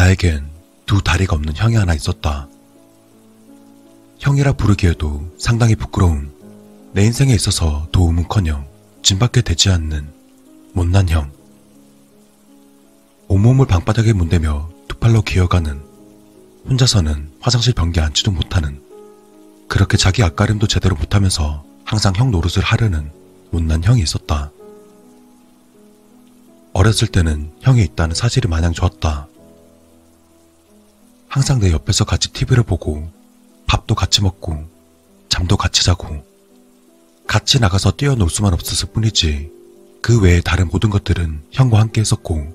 나에겐 두 다리가 없는 형이 하나 있었다. 형이라 부르기에도 상당히 부끄러운 내 인생에 있어서 도움은커녕 짐밖에 되지 않는 못난 형. 온몸을 방바닥에 문대며 두 팔로 기어가는 혼자서는 화장실 변기 앉지도 못하는 그렇게 자기 앞가림도 제대로 못하면서 항상 형 노릇을 하려는 못난 형이 있었다. 어렸을 때는 형이 있다는 사실이 마냥 좋았다. 항상 내 옆에서 같이 TV를 보고 밥도 같이 먹고 잠도 같이 자고 같이 나가서 뛰어놀 수만 없었을 뿐이지 그 외에 다른 모든 것들은 형과 함께 했었고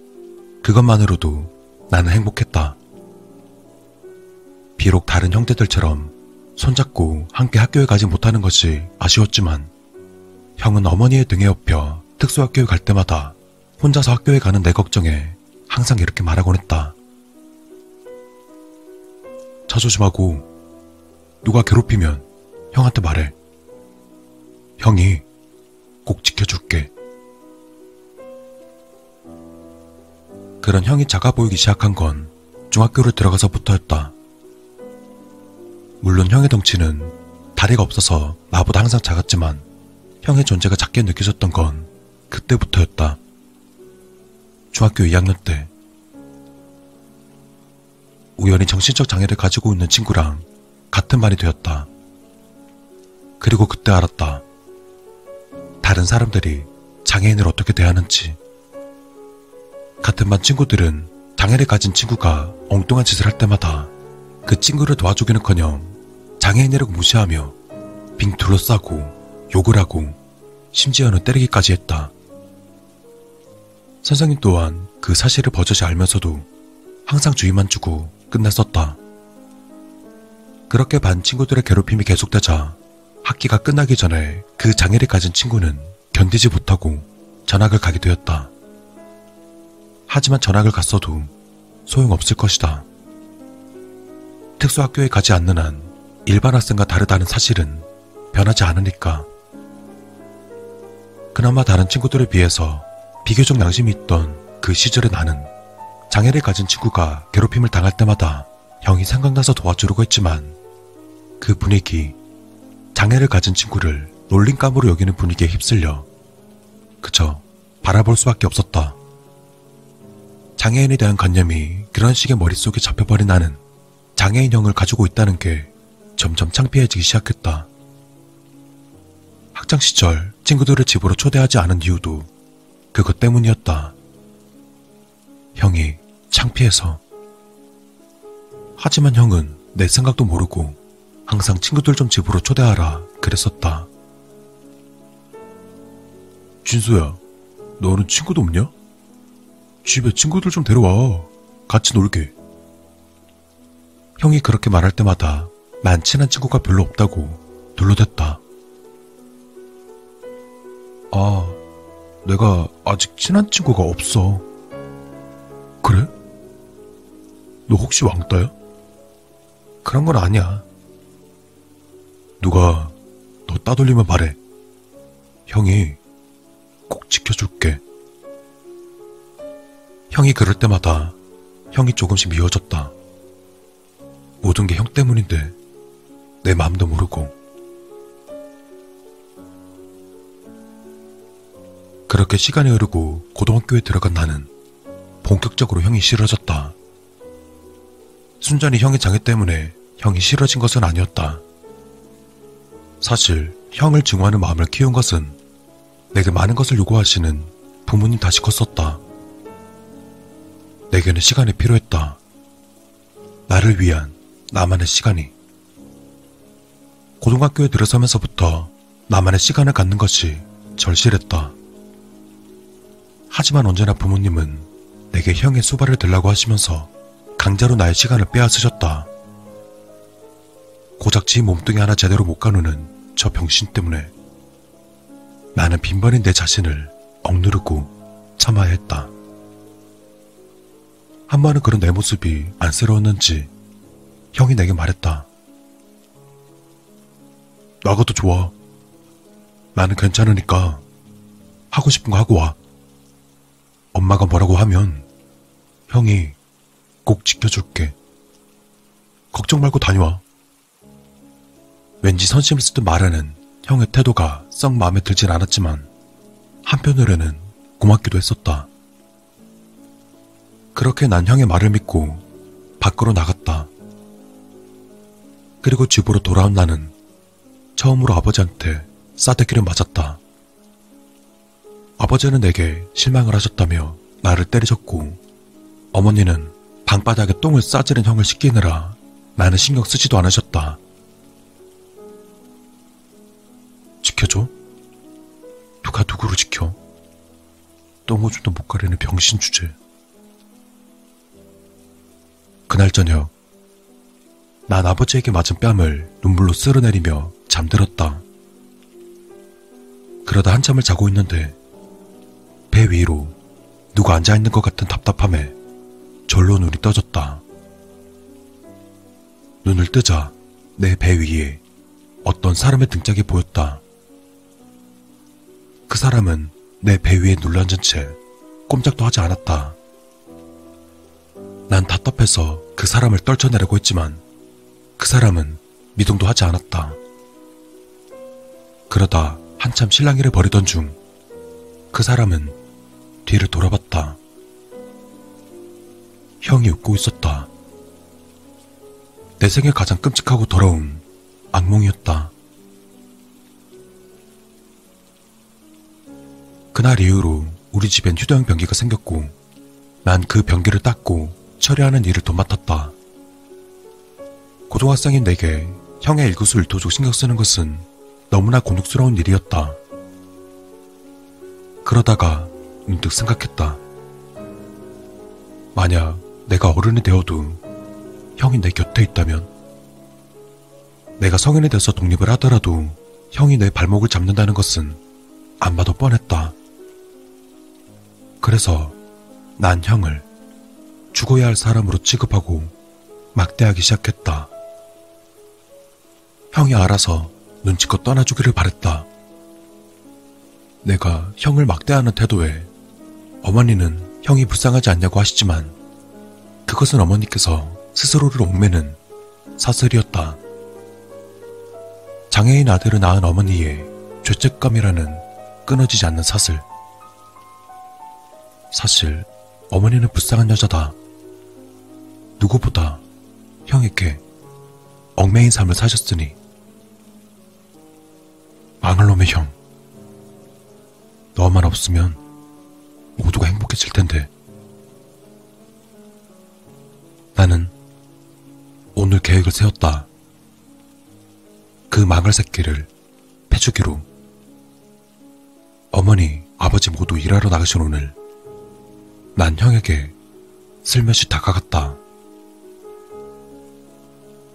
그것만으로도 나는 행복했다. 비록 다른 형제들처럼 손잡고 함께 학교에 가지 못하는 것이 아쉬웠지만 형은 어머니의 등에 업혀 특수학교에 갈 때마다 혼자서 학교에 가는 내 걱정에 항상 이렇게 말하곤 했다. 차 조심하고 누가 괴롭히면 형한테 말해. 형이 꼭 지켜줄게. 그런 형이 작아 보이기 시작한 건 중학교를 들어가서부터였다. 물론 형의 덩치는 다리가 없어서 나보다 항상 작았지만 형의 존재가 작게 느껴졌던 건 그때부터였다. 중학교 2학년 때 우연히 정신적 장애를 가지고 있는 친구랑 같은 반이 되었다. 그리고 그때 알았다. 다른 사람들이 장애인을 어떻게 대하는지. 같은 반 친구들은 장애를 가진 친구가 엉뚱한 짓을 할 때마다 그 친구를 도와주기는커녕 장애인이라고 무시하며 빙 둘러싸고 욕을 하고 심지어는 때리기까지 했다. 선생님 또한 그 사실을 버젓이 알면서도 항상 주의만 주고 끝났었다. 그렇게 반 친구들의 괴롭힘이 계속되자 학기가 끝나기 전에 그 장애를 가진 친구는 견디지 못하고 전학을 가게 되었다. 하지만 전학을 갔어도 소용없을 것이다. 특수학교에 가지 않는 한 일반 학생과 다르다는 사실은 변하지 않으니까. 그나마 다른 친구들에 비해서 비교적 양심이 있던 그 시절의 나는 장애를 가진 친구가 괴롭힘을 당할 때마다 형이 생각나서 도와주려고 했지만 그 분위기, 장애를 가진 친구를 놀림감으로 여기는 분위기에 휩쓸려 그저 바라볼 수밖에 없었다. 장애인에 대한 관념이 그런 식의 머릿속에 잡혀버린 나는 장애인형을 가지고 있다는 게 점점 창피해지기 시작했다. 학창 시절 친구들을 집으로 초대하지 않은 이유도 그것 때문이었다. 형이 창피해서. 하지만 형은 내 생각도 모르고 항상 친구들 좀 집으로 초대하라 그랬었다. 준수야, 너는 친구도 없냐? 집에 친구들 좀 데려와. 같이 놀게. 형이 그렇게 말할 때마다 난 친한 친구가 별로 없다고 둘러댔다. 아, 내가 아직 친한 친구가 없어. 너 혹시 왕따야? 그런 건 아니야. 누가 너 따돌리면 말해. 형이 꼭 지켜줄게. 형이 그럴 때마다 형이 조금씩 미워졌다. 모든 게 형 때문인데 내 마음도 모르고. 그렇게 시간이 흐르고 고등학교에 들어간 나는 본격적으로 형이 싫어졌다. 순전히 형의 장애 때문에 형이 싫어진 것은 아니었다. 사실 형을 증오하는 마음을 키운 것은 내게 많은 것을 요구하시는 부모님 다시 컸었다. 내게는 시간이 필요했다. 나를 위한 나만의 시간이. 고등학교에 들어서면서부터 나만의 시간을 갖는 것이 절실했다. 하지만 언제나 부모님은 내게 형의 수발을 들라고 하시면서 강제로 나의 시간을 빼앗으셨다. 고작 지 몸뚱이 하나 제대로 못 가누는 저 병신 때문에 나는 빈번히 내 자신을 억누르고 참아야 했다. 한 번은 그런 내 모습이 안쓰러웠는지 형이 내게 말했다. 나가도 좋아. 나는 괜찮으니까 하고 싶은 거 하고 와. 엄마가 뭐라고 하면 형이 꼭 지켜줄게. 걱정 말고 다녀와. 왠지 선심을 쓰듯 말하는 형의 태도가 썩 마음에 들진 않았지만 한편으로는 고맙기도 했었다. 그렇게 난 형의 말을 믿고 밖으로 나갔다. 그리고 집으로 돌아온 나는 처음으로 아버지한테 싸대기를 맞았다. 아버지는 내게 실망을 하셨다며 나를 때리셨고 어머니는 방바닥에 똥을 싸지른 형을 씻기느라 나는 신경 쓰지도 않으셨다. 지켜줘? 누가 누구를 지켜? 똥오줌도 못 가리는 병신 주제. 그날 저녁, 난 아버지에게 맞은 뺨을 눈물로 쓸어내리며 잠들었다. 그러다 한참을 자고 있는데 배 위로 누가 앉아있는 것 같은 답답함에 절로 눈이 떠졌다. 눈을 뜨자 내 배 위에 어떤 사람의 등짝이 보였다. 그 사람은 내 배 위에 눌러앉은 채 꼼짝도 하지 않았다. 난 답답해서 그 사람을 떨쳐내려고 했지만 그 사람은 미동도 하지 않았다. 그러다 한참 실랑이를 벌이던 중 그 사람은 뒤를 돌아봤다. 형이 웃고 있었다. 내 생에 가장 끔찍하고 더러운 악몽이었다. 그날 이후로 우리 집엔 휴대용 변기가 생겼고 난 그 변기를 닦고 처리하는 일을 도맡았다. 고등학생인 내게 형의 일거수일투족 신경 쓰는 것은 너무나 곤욕스러운 일이었다. 그러다가 문득 생각했다. 만약 내가 어른이 되어도 형이 내 곁에 있다면, 내가 성인이 돼서 독립을 하더라도 형이 내 발목을 잡는다는 것은 안 봐도 뻔했다. 그래서 난 형을 죽어야 할 사람으로 취급하고 막대하기 시작했다. 형이 알아서 눈치껏 떠나주기를 바랬다. 내가 형을 막대하는 태도에 어머니는 형이 불쌍하지 않냐고 하시지만 그것은 어머니께서 스스로를 옥매는 사슬이었다. 장애인 아들을 낳은 어머니의 죄책감이라는 끊어지지 않는 사슬. 사실 어머니는 불쌍한 여자다. 누구보다 형에게 얽매인 삶을 사셨으니 망할 놈의 형. 너만 없으면 모두가 행복해질 텐데. 나는 오늘 계획을 세웠다. 그 망할 새끼를 패주기로. 어머니, 아버지 모두 일하러 나가신 오늘, 난 형에게 슬며시 다가갔다.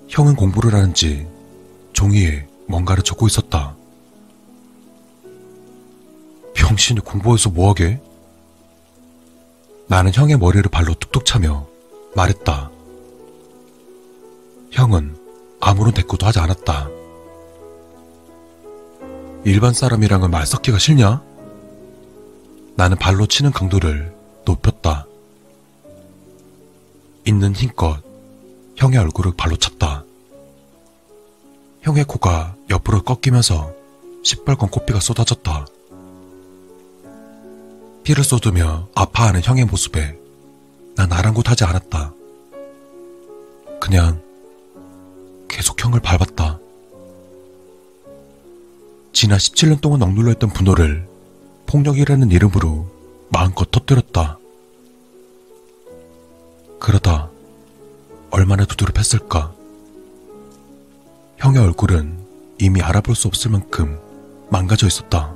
형은 공부를 하는지 종이에 뭔가를 적고 있었다. 병신이 공부해서 뭐하게? 나는 형의 머리를 발로 툭툭 차며 말했다. 형은 아무런 대꾸도 하지 않았다. 일반 사람이랑은 말 섞기가 싫냐? 나는 발로 치는 강도를 높였다. 있는 힘껏 형의 얼굴을 발로 찼다. 형의 코가 옆으로 꺾이면서 시뻘건 코피가 쏟아졌다. 피를 쏟으며 아파하는 형의 모습에 난 아랑곳하지 않았다. 그냥 계속 형을 밟았다. 지난 17년 동안 억눌러 있던 분노를 폭력이라는 이름으로 마음껏 터뜨렸다. 그러다 얼마나 두드려 팼을까? 형의 얼굴은 이미 알아볼 수 없을 만큼 망가져 있었다.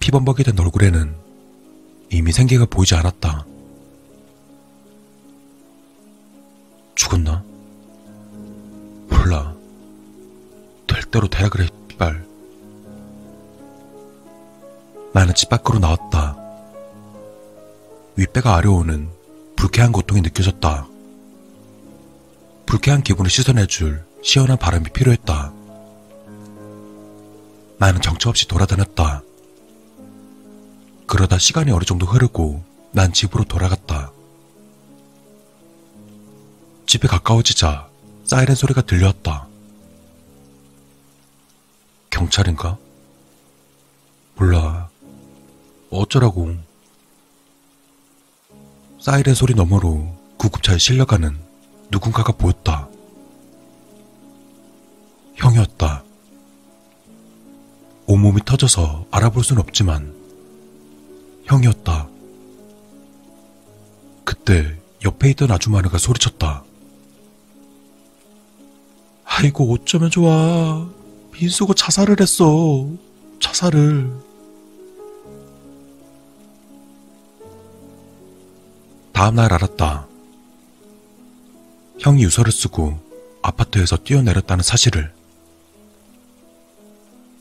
피범벅이 된 얼굴에는 이미 생기가 보이지 않았다. 죽었나? 몰라. 될 대로 되라 그래, 발. 나는 집 밖으로 나왔다. 윗배가 아려오는 불쾌한 고통이 느껴졌다. 불쾌한 기분을 씻어내줄 시원한 바람이 필요했다. 나는 정처 없이 돌아다녔다. 그러다 시간이 어느 정도 흐르고 난 집으로 돌아갔다. 집에 가까워지자 사이렌 소리가 들려왔다. 경찰인가? 몰라. 어쩌라고. 사이렌 소리 너머로 구급차에 실려가는 누군가가 보였다. 형이었다. 온몸이 터져서 알아볼 순 없지만 형이었다. 그때 옆에 있던 아주마니가 소리쳤다. 아이고 어쩌면 좋아. 민수가 자살을 했어. 자살을. 다음날 알았다. 형이 유서를 쓰고 아파트에서 뛰어내렸다는 사실을.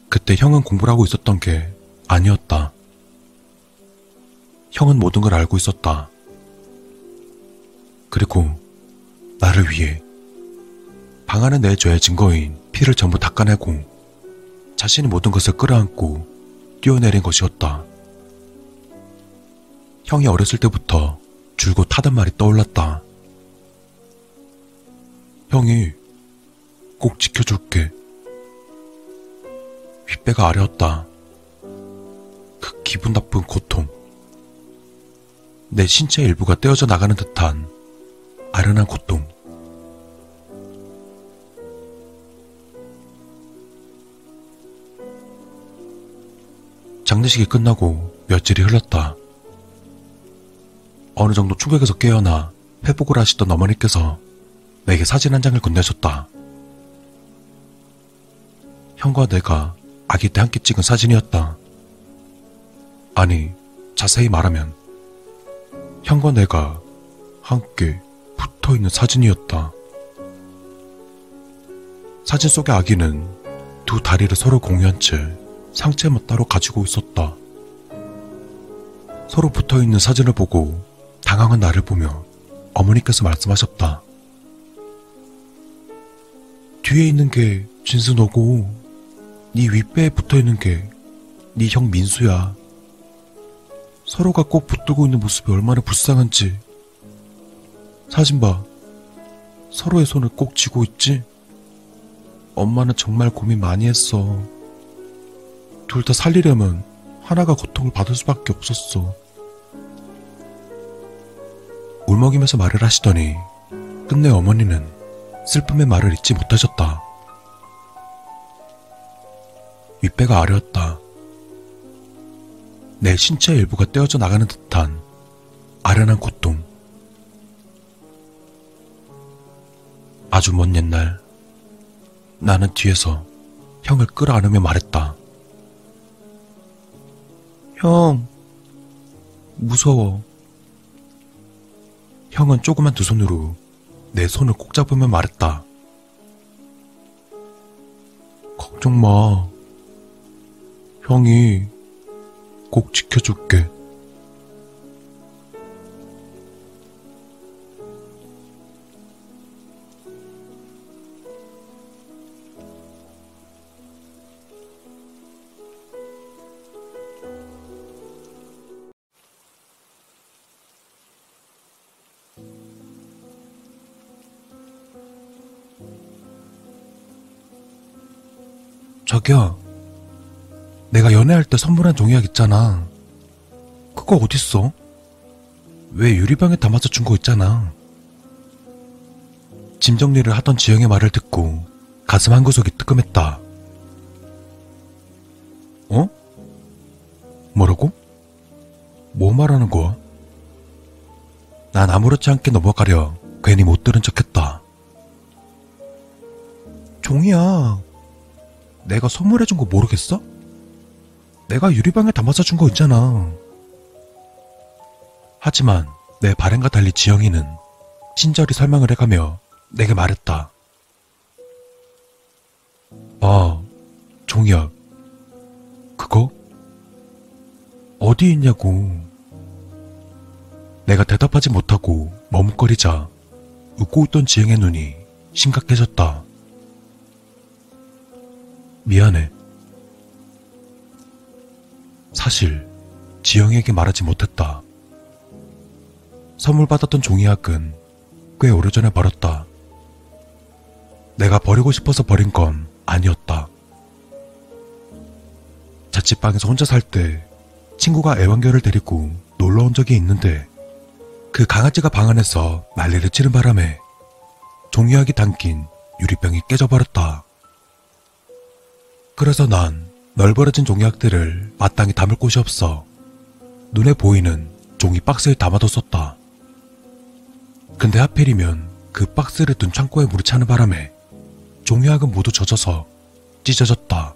그때 형은 공부를 하고 있었던 게 아니었다. 형은 모든 걸 알고 있었다. 그리고 나를 위해 방 안에 내 죄의 증거인 피를 전부 닦아내고 자신이 모든 것을 끌어안고 뛰어내린 것이었다. 형이 어렸을 때부터 줄곧 타던 말이 떠올랐다. 형이 꼭 지켜줄게. 윗배가 아려웠다. 그 기분 나쁜 고통. 내 신체 일부가 떼어져 나가는 듯한 아련한 고통. 장례식이 끝나고 며칠이 흘렀다. 어느 정도 충격에서 깨어나 회복을 하시던 어머니께서 내게 사진 한 장을 건네줬다. 형과 내가 아기 때 함께 찍은 사진이었다. 아니, 자세히 말하면 형과 내가 함께 붙어 있는 사진이었다. 사진 속의 아기는 두 다리를 서로 공유한 채 상체만 따로 가지고 있었다. 서로 붙어 있는 사진을 보고 당황한 나를 보며 어머니께서 말씀하셨다. 뒤에 있는 게 진수 너고 네 윗배에 붙어 있는 게 네 형 민수야. 서로가 꼭 붙들고 있는 모습이 얼마나 불쌍한지. 사진 봐. 서로의 손을 꼭 쥐고 있지? 엄마는 정말 고민 많이 했어. 둘 다 살리려면 하나가 고통을 받을 수밖에 없었어. 울먹이면서 말을 하시더니 끝내 어머니는 슬픔의 말을 잊지 못하셨다. 윗배가 아려웠다. 내 신체 일부가 떼어져 나가는 듯한 아련한 고통. 아주 먼 옛날, 나는 뒤에서 형을 끌어안으며 말했다. 형, 무서워. 형은 조그만 두 손으로 내 손을 꼭 잡으며 말했다. 걱정 마. 형이 꼭 지켜줄게. 저기요. 내가 연애할 때 선물한 종이약 있잖아. 그거 어딨어? 왜 유리병에 담아서 준 거 있잖아. 짐 정리를 하던 지영의 말을 듣고 가슴 한 구석이 뜨끔했다. 어? 뭐라고? 뭐 말하는 거야? 난 아무렇지 않게 넘어가려 괜히 못 들은 척했다. 종이야. 내가 선물해준 거 모르겠어? 내가 유리방에 담아서 준 거 있잖아. 하지만 내 발행과 달리 지영이는 친절히 설명을 해가며 내게 말했다. 아, 종이야. 그거? 어디 있냐고. 내가 대답하지 못하고 머뭇거리자 웃고 있던 지영의 눈이 심각해졌다. 미안해. 사실 지영에게 말하지 못했다. 선물 받았던 종이약은 꽤 오래전에 버렸다. 내가 버리고 싶어서 버린 건 아니었다. 자취방에서 혼자 살 때 친구가 애완견을 데리고 놀러 온 적이 있는데 그 강아지가 방 안에서 난리를 치는 바람에 종이학이 담긴 유리병이 깨져버렸다. 그래서 난 널브러진 종이학들을 마땅히 담을 곳이 없어 눈에 보이는 종이 박스에 담아뒀었다. 근데 하필이면 그 박스를 둔 창고에 물이 차는 바람에 종이학은 모두 젖어서 찢어졌다.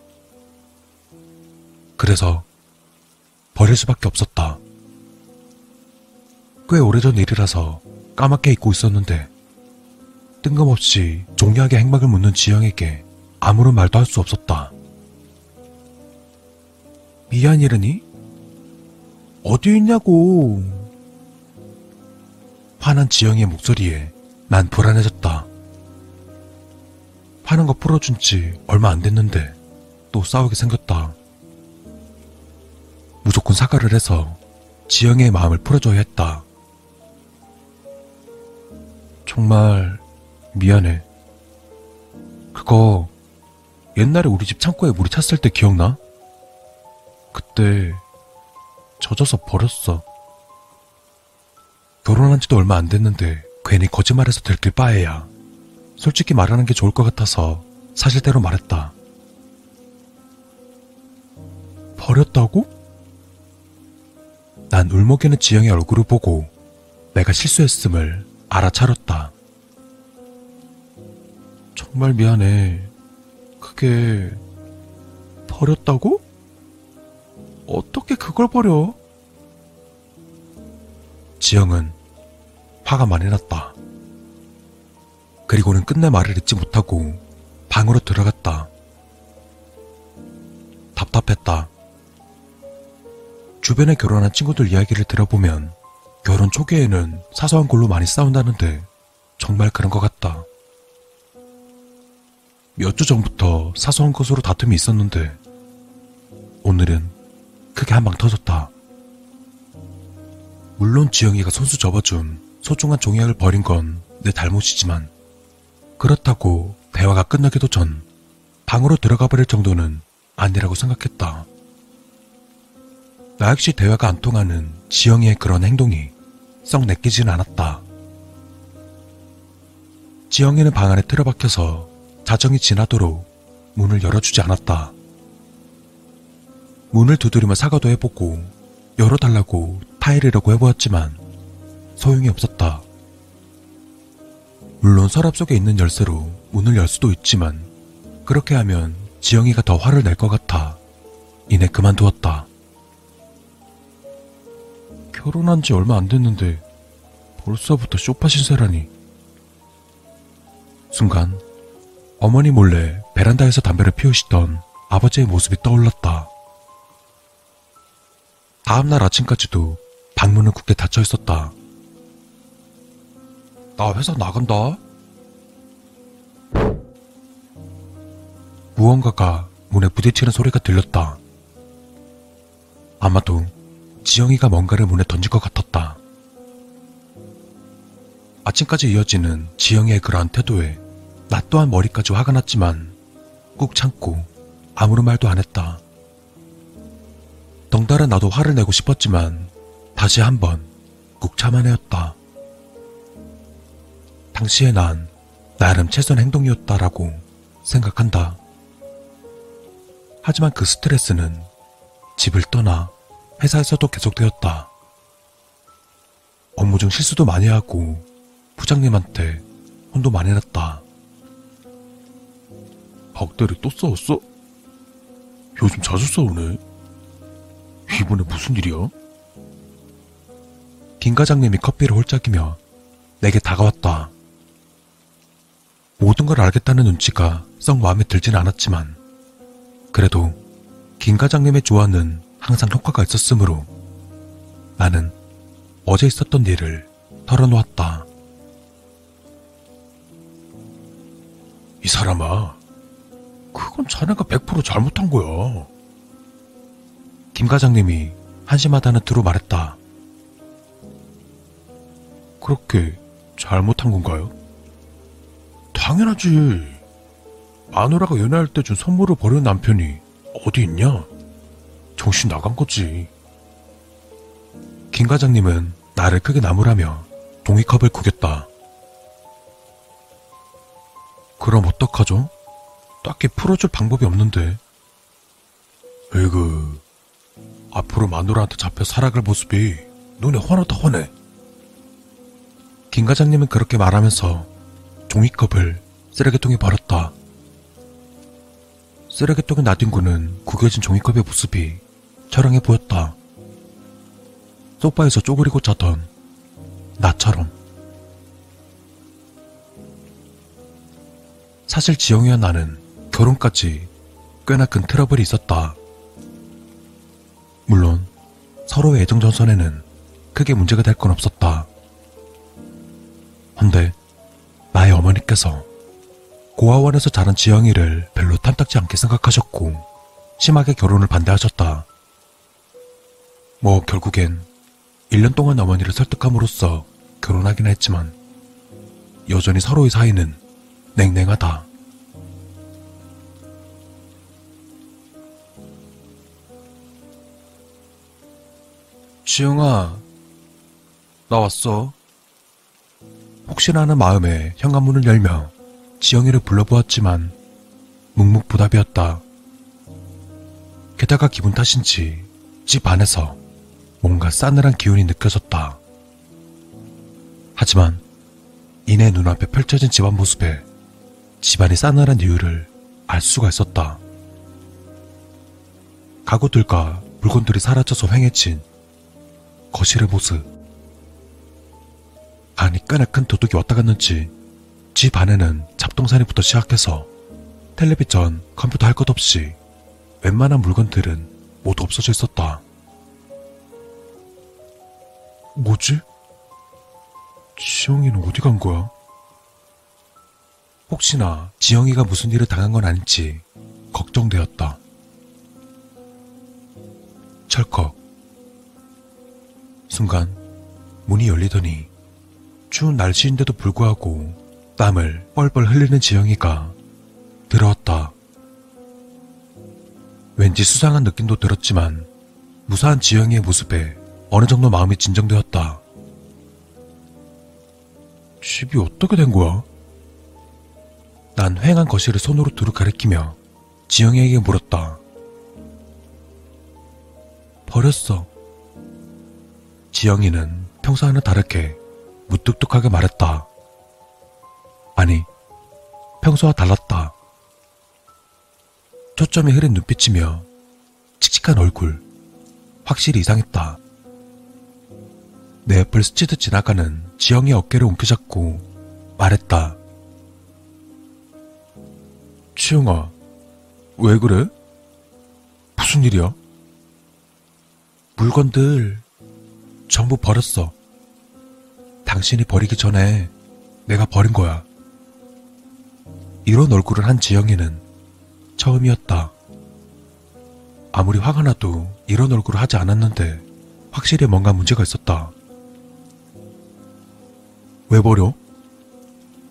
그래서 버릴 수밖에 없었다. 꽤 오래전 일이라서 까맣게 잊고 있었는데 뜬금없이 종이학의 행방을 묻는 지영에게 아무런 말도 할 수 없었다. 미안이라니? 어디 있냐고. 화난 지영의 목소리에 난 불안해졌다. 화난 거 풀어준 지 얼마 안 됐는데 또 싸우게 생겼다. 무조건 사과를 해서 지영의 마음을 풀어줘야 했다. 정말 미안해. 그거 옛날에 우리 집 창고에 물이 찼을 때 기억나? 그때 젖어서 버렸어. 결혼한 지도 얼마 안 됐는데 괜히 거짓말해서 들킬 바에야 솔직히 말하는 게 좋을 것 같아서 사실대로 말했다. 버렸다고? 난 울먹이는 지영의 얼굴을 보고 내가 실수했음을 알아차렸다. 정말 미안해. 그게 버렸다고? 어떻게 그걸 버려? 지영은 화가 많이 났다. 그리고는 끝내 말을 잊지 못하고 방으로 들어갔다. 답답했다. 주변에 결혼한 친구들 이야기를 들어보면 결혼 초기에는 사소한 걸로 많이 싸운다는데 정말 그런 것 같다. 몇 주 전부터 사소한 것으로 다툼이 있었는데 오늘은 크게 한 방 터졌다. 물론 지영이가 손수 접어준 소중한 종이학을 버린 건 내 잘못이지만 그렇다고 대화가 끝나기도 전 방으로 들어가 버릴 정도는 아니라고 생각했다. 나 역시 대화가 안 통하는 지영이의 그런 행동이 썩 내키진 않았다. 지영이는 방 안에 틀어박혀서 자정이 지나도록 문을 열어주지 않았다. 문을 두드리며 사과도 해보고 열어달라고 타이르려고 해보았지만 소용이 없었다. 물론 서랍 속에 있는 열쇠로 문을 열 수도 있지만 그렇게 하면 지영이가 더 화를 낼 것 같아 이내 그만두었다. 결혼한 지 얼마 안 됐는데 벌써부터 쇼파 신세라니. 순간 어머니 몰래 베란다에서 담배를 피우시던 아버지의 모습이 떠올랐다. 다음날 아침까지도 방문은 굳게 닫혀 있었다. 나 회사 나간다. 무언가가 문에 부딪히는 소리가 들렸다. 아마도 지영이가 뭔가를 문에 던질 것 같았다. 아침까지 이어지는 지영이의 그러한 태도에 나 또한 머리까지 화가 났지만 꾹 참고 아무런 말도 안 했다. 덩달아 나도 화를 내고 싶었지만 다시 한번 꾹 참아내었다. 당시에 난 나름 최선 행동이었다라고 생각한다. 하지만 그 스트레스는 집을 떠나 회사에서도 계속되었다. 업무 중 실수도 많이 하고 부장님한테 혼도 많이 났다. 박대리 또 싸웠어? 요즘 자주 싸우네. 이번에 무슨 일이야? 김 과장님이 커피를 홀짝이며 내게 다가왔다. 모든 걸 알겠다는 눈치가 썩 마음에 들진 않았지만 그래도 김 과장님의 조언은 항상 효과가 있었으므로 나는 어제 있었던 일을 털어놓았다. 이 사람아, 그건 자네가 100% 잘못한 거야. 김 과장님이 한심하다는 투로 말했다. 그렇게 잘못한 건가요? 당연하지. 마누라가 연애할 때 준 선물을 버리는 남편이 어디 있냐? 정신 나간 거지. 김 과장님은 나를 크게 나무라며 종이컵을 구겼다. 그럼 어떡하죠? 딱히 풀어줄 방법이 없는데. 에이그, 앞으로 마누라한테 잡혀 살아갈 모습이 눈에 환하다 환해. 김 과장님은 그렇게 말하면서 종이컵을 쓰레기통에 버렸다. 쓰레기통에 나뒹구는 구겨진 종이컵의 모습이 처량해 보였다. 소파에서 쪼그리고 자던 나처럼. 사실 지영이와 나는 결혼까지 꽤나 큰 트러블이 있었다. 물론 서로의 애정 전선에는 크게 문제가 될 건 없었다. 헌데 나의 어머니께서 고아원에서 자란 지영이를 별로 탐탁지 않게 생각하셨고 심하게 결혼을 반대하셨다. 뭐 결국엔 1년 동안 어머니를 설득함으로써 결혼하긴 했지만 여전히 서로의 사이는 냉랭하다. 지영아, 나 왔어. 혹시나 하는 마음에 현관문을 열며 지영이를 불러보았지만 묵묵부답이었다. 게다가 기분 탓인지 집 안에서 뭔가 싸늘한 기운이 느껴졌다. 하지만 이내 눈앞에 펼쳐진 집안 모습에 집안이 싸늘한 이유를 알 수가 있었다. 가구들과 물건들이 사라져서 횡해진 거실의 모습. 아니 꽤나 큰 도둑이 왔다 갔는지 집 안에는 잡동사니부터 시작해서 텔레비전, 컴퓨터 할 것 없이 웬만한 물건들은 모두 없어져 있었다. 뭐지? 지영이는 어디 간 거야? 혹시나 지영이가 무슨 일을 당한 건 아닌지 걱정되었다. 철컥. 순간 문이 열리더니 추운 날씨인데도 불구하고 땀을 뻘뻘 흘리는 지영이가 들어왔다. 왠지 수상한 느낌도 들었지만 무사한 지영이의 모습에 어느 정도 마음이 진정되었다. 집이 어떻게 된 거야? 난 휑한 거실을 손으로 두루 가리키며 지영이에게 물었다. 버렸어. 지영이는 평소와는 다르게 무뚝뚝하게 말했다. 아니, 평소와 달랐다. 초점이 흐린 눈빛이며 칙칙한 얼굴, 확실히 이상했다. 내 옆을 스치듯 지나가는 지영의 어깨를 움켜잡고 말했다. 치영아, 왜 그래? 무슨 일이야? 물건들 전부 버렸어. 당신이 버리기 전에 내가 버린 거야. 이런 얼굴을 한 지영이는 처음이었다. 아무리 화가 나도 이런 얼굴을 하지 않았는데 확실히 뭔가 문제가 있었다. 왜 버려?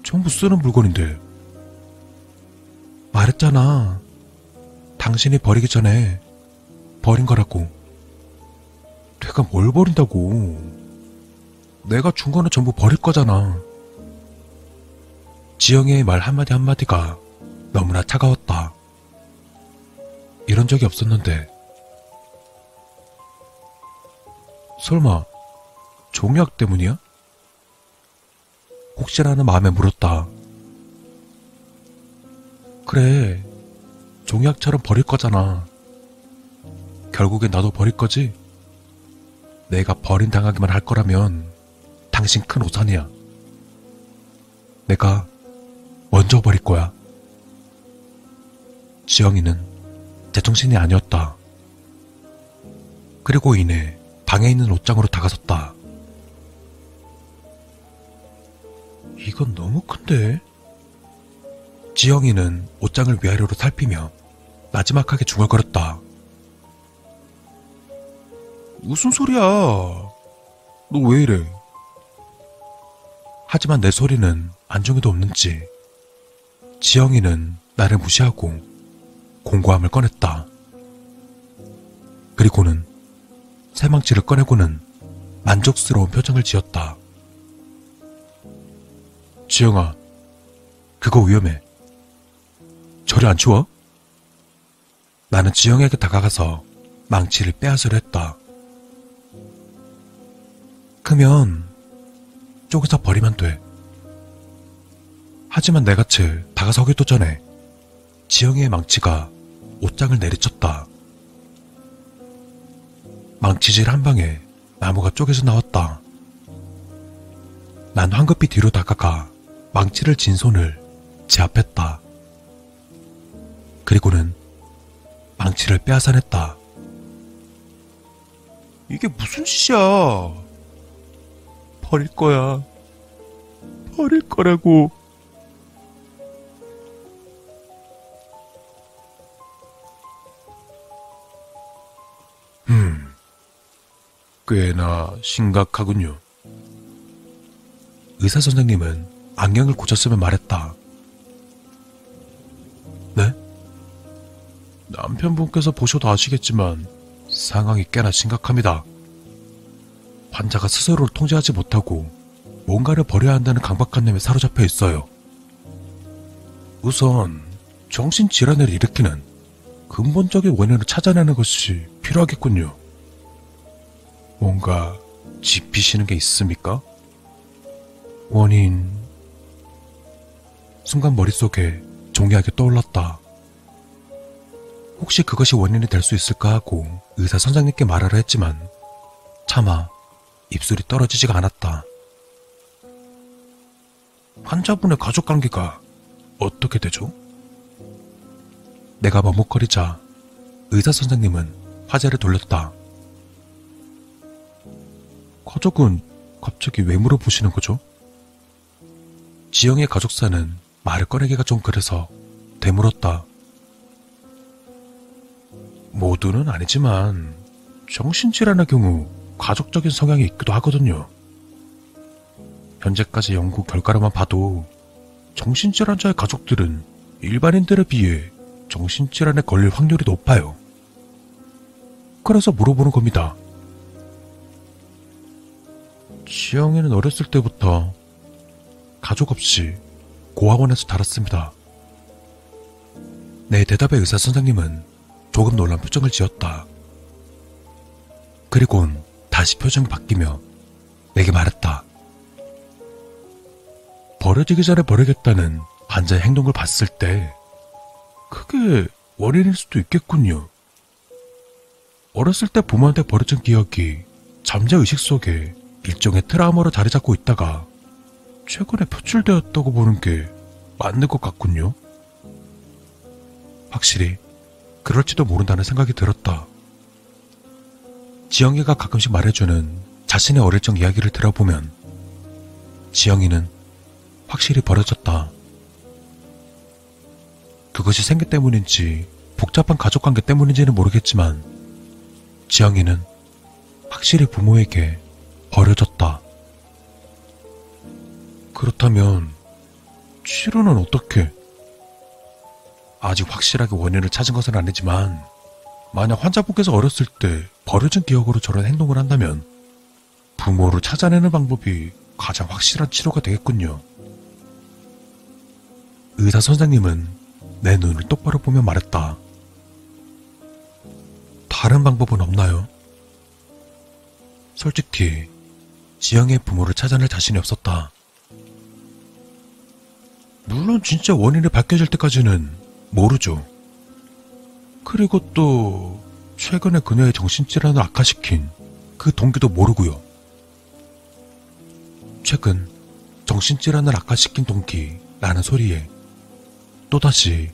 전부 쓰는 물건인데. 말했잖아. 당신이 버리기 전에 버린 거라고. 내가 뭘 버린다고. 내가 준 거는 전부 버릴 거잖아. 지영의 말 한마디 한마디가 너무나 차가웠다. 이런 적이 없었는데. 설마, 종약 때문이야? 혹시나 하는 마음에 물었다. 그래, 종약처럼 버릴 거잖아. 결국엔 나도 버릴 거지? 내가 버림당하기만 할 거라면 당신 큰 오산이야. 내가 먼저 버릴 거야. 지영이는 제정신이 아니었다. 그리고 이내 방에 있는 옷장으로 다가섰다. 이건 너무 큰데? 지영이는 옷장을 위아래로 살피며 나지막하게 중얼거렸다. 무슨 소리야? 너 왜 이래? 하지만 내 소리는 안중에도 없는지 지영이는 나를 무시하고 공고함을 꺼냈다. 그리고는 새망치를 꺼내고는 만족스러운 표정을 지었다. 지영아, 그거 위험해. 저리 안 치워? 나는 지영에게 다가가서 망치를 빼앗으려 했다. 크면 쪼개서 버리면 돼. 하지만 내가채 다가서기도 전에 지영이의 망치가 옷장을 내리쳤다. 망치질 한 방에 나무가 쪼개져 나왔다. 난 황급히 뒤로 다가가 망치를 진 손을 제압했다. 그리고는 망치를 빼앗아냈다. 이게 무슨 짓이야? 버릴 거야. 버릴 거라고. 음, 꽤나 심각하군요. 의사 선생님은 안경을 고쳤으면 말했다. 네? 남편분께서 보셔도 아시겠지만 상황이 꽤나 심각합니다. 환자가 스스로를 통제하지 못하고 뭔가를 버려야 한다는 강박관념에 사로잡혀 있어요. 우선 정신질환을 일으키는 근본적인 원인을 찾아내는 것이 필요하겠군요. 뭔가 짚히시는 게 있습니까? 원인. 순간 머릿속에 종이하게 떠올랐다. 혹시 그것이 원인이 될 수 있을까 하고 의사 선생님께 말하려 했지만 차마 입술이 떨어지지가 않았다. 환자분의 가족 관계가 어떻게 되죠? 내가 머뭇거리자 의사 선생님은 화제를 돌렸다. 가족은 갑자기 왜 물어보시는 거죠? 지영의 가족사는 말을 꺼내기가 좀 그래서 되물었다. 모두는 아니지만 정신질환의 경우 가족적인 성향이 있기도 하거든요. 현재까지 연구 결과로만 봐도 정신질환자의 가족들은 일반인들에 비해 정신질환에 걸릴 확률이 높아요. 그래서 물어보는 겁니다. 지영이는 어렸을 때부터 가족 없이 고아원에서 자랐습니다. 내 대답에 의사 선생님은 조금 놀란 표정을 지었다. 그리곤 다시 표정이 바뀌며 내게 말했다. 버려지기 전에 버리겠다는 환자의 행동을 봤을 때 그게 원인일 수도 있겠군요. 어렸을 때 부모한테 버려진 기억이 잠재 의식 속에 일종의 트라우마로 자리 잡고 있다가 최근에 표출되었다고 보는 게 맞는 것 같군요. 확실히 그럴지도 모른다는 생각이 들었다. 지영이가 가끔씩 말해주는 자신의 어릴 적 이야기를 들어보면 지영이는 확실히 버려졌다. 그것이 생기 때문인지 복잡한 가족관계 때문인지는 모르겠지만 지영이는 확실히 부모에게 버려졌다. 그렇다면 치료는 어떻게? 아직 확실하게 원인을 찾은 것은 아니지만 만약 환자분께서 어렸을 때 버려진 기억으로 저런 행동을 한다면 부모를 찾아내는 방법이 가장 확실한 치료가 되겠군요. 의사 선생님은 내 눈을 똑바로 보며 말했다. 다른 방법은 없나요? 솔직히 지영의 부모를 찾아낼 자신이 없었다. 물론 진짜 원인이 밝혀질 때까지는 모르죠. 그리고 또 최근에 그녀의 정신질환을 악화시킨 그 동기도 모르고요. 최근 정신질환을 악화시킨 동기라는 소리에 또다시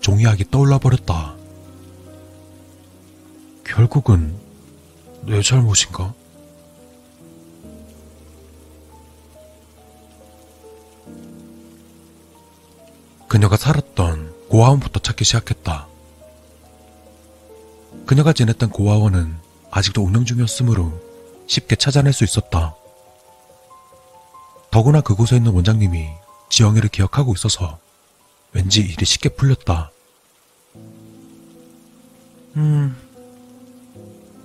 종이학이 떠올라 버렸다. 결국은 내 잘못인가? 그녀가 살았던 고아원부터 찾기 시작했다. 그녀가 지냈던 고아원은 아직도 운영 중이었으므로 쉽게 찾아낼 수 있었다. 더구나 그곳에 있는 원장님이 지영이를 기억하고 있어서 왠지 일이 쉽게 풀렸다. 음,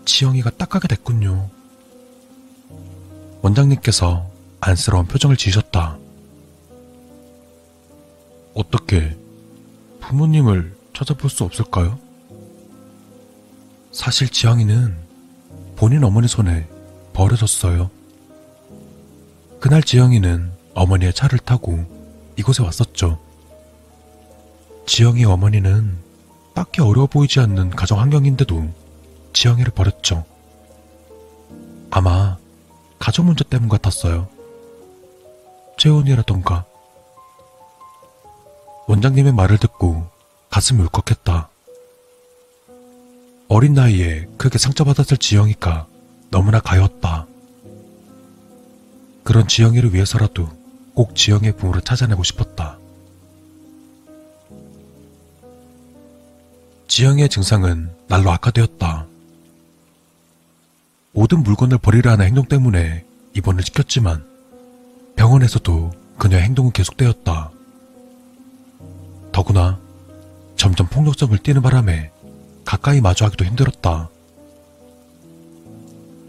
지영이가 딱하게 됐군요. 원장님께서 안쓰러운 표정을 지으셨다. 어떻게 부모님을 찾아볼 수 없을까요? 사실 지영이는 본인 어머니 손에 버려졌어요. 그날 지영이는 어머니의 차를 타고 이곳에 왔었죠. 지영이 어머니는 딱히 어려워 보이지 않는 가정 환경인데도 지영이를 버렸죠. 아마 가족 문제 때문 같았어요. 재혼이라던가. 원장님의 말을 듣고 가슴이 울컥했다. 어린 나이에 크게 상처받았을 지영이가 너무나 가였다. 그런 지영이를 위해서라도 꼭 지영이의 부모를 찾아내고 싶었다. 지영이의 증상은 날로 악화되었다. 모든 물건을 버리려 하는 행동 때문에 입원을 시켰지만 병원에서도 그녀의 행동은 계속되었다. 더구나 점점 폭력성을 띠는 바람에 가까이 마주하기도 힘들었다.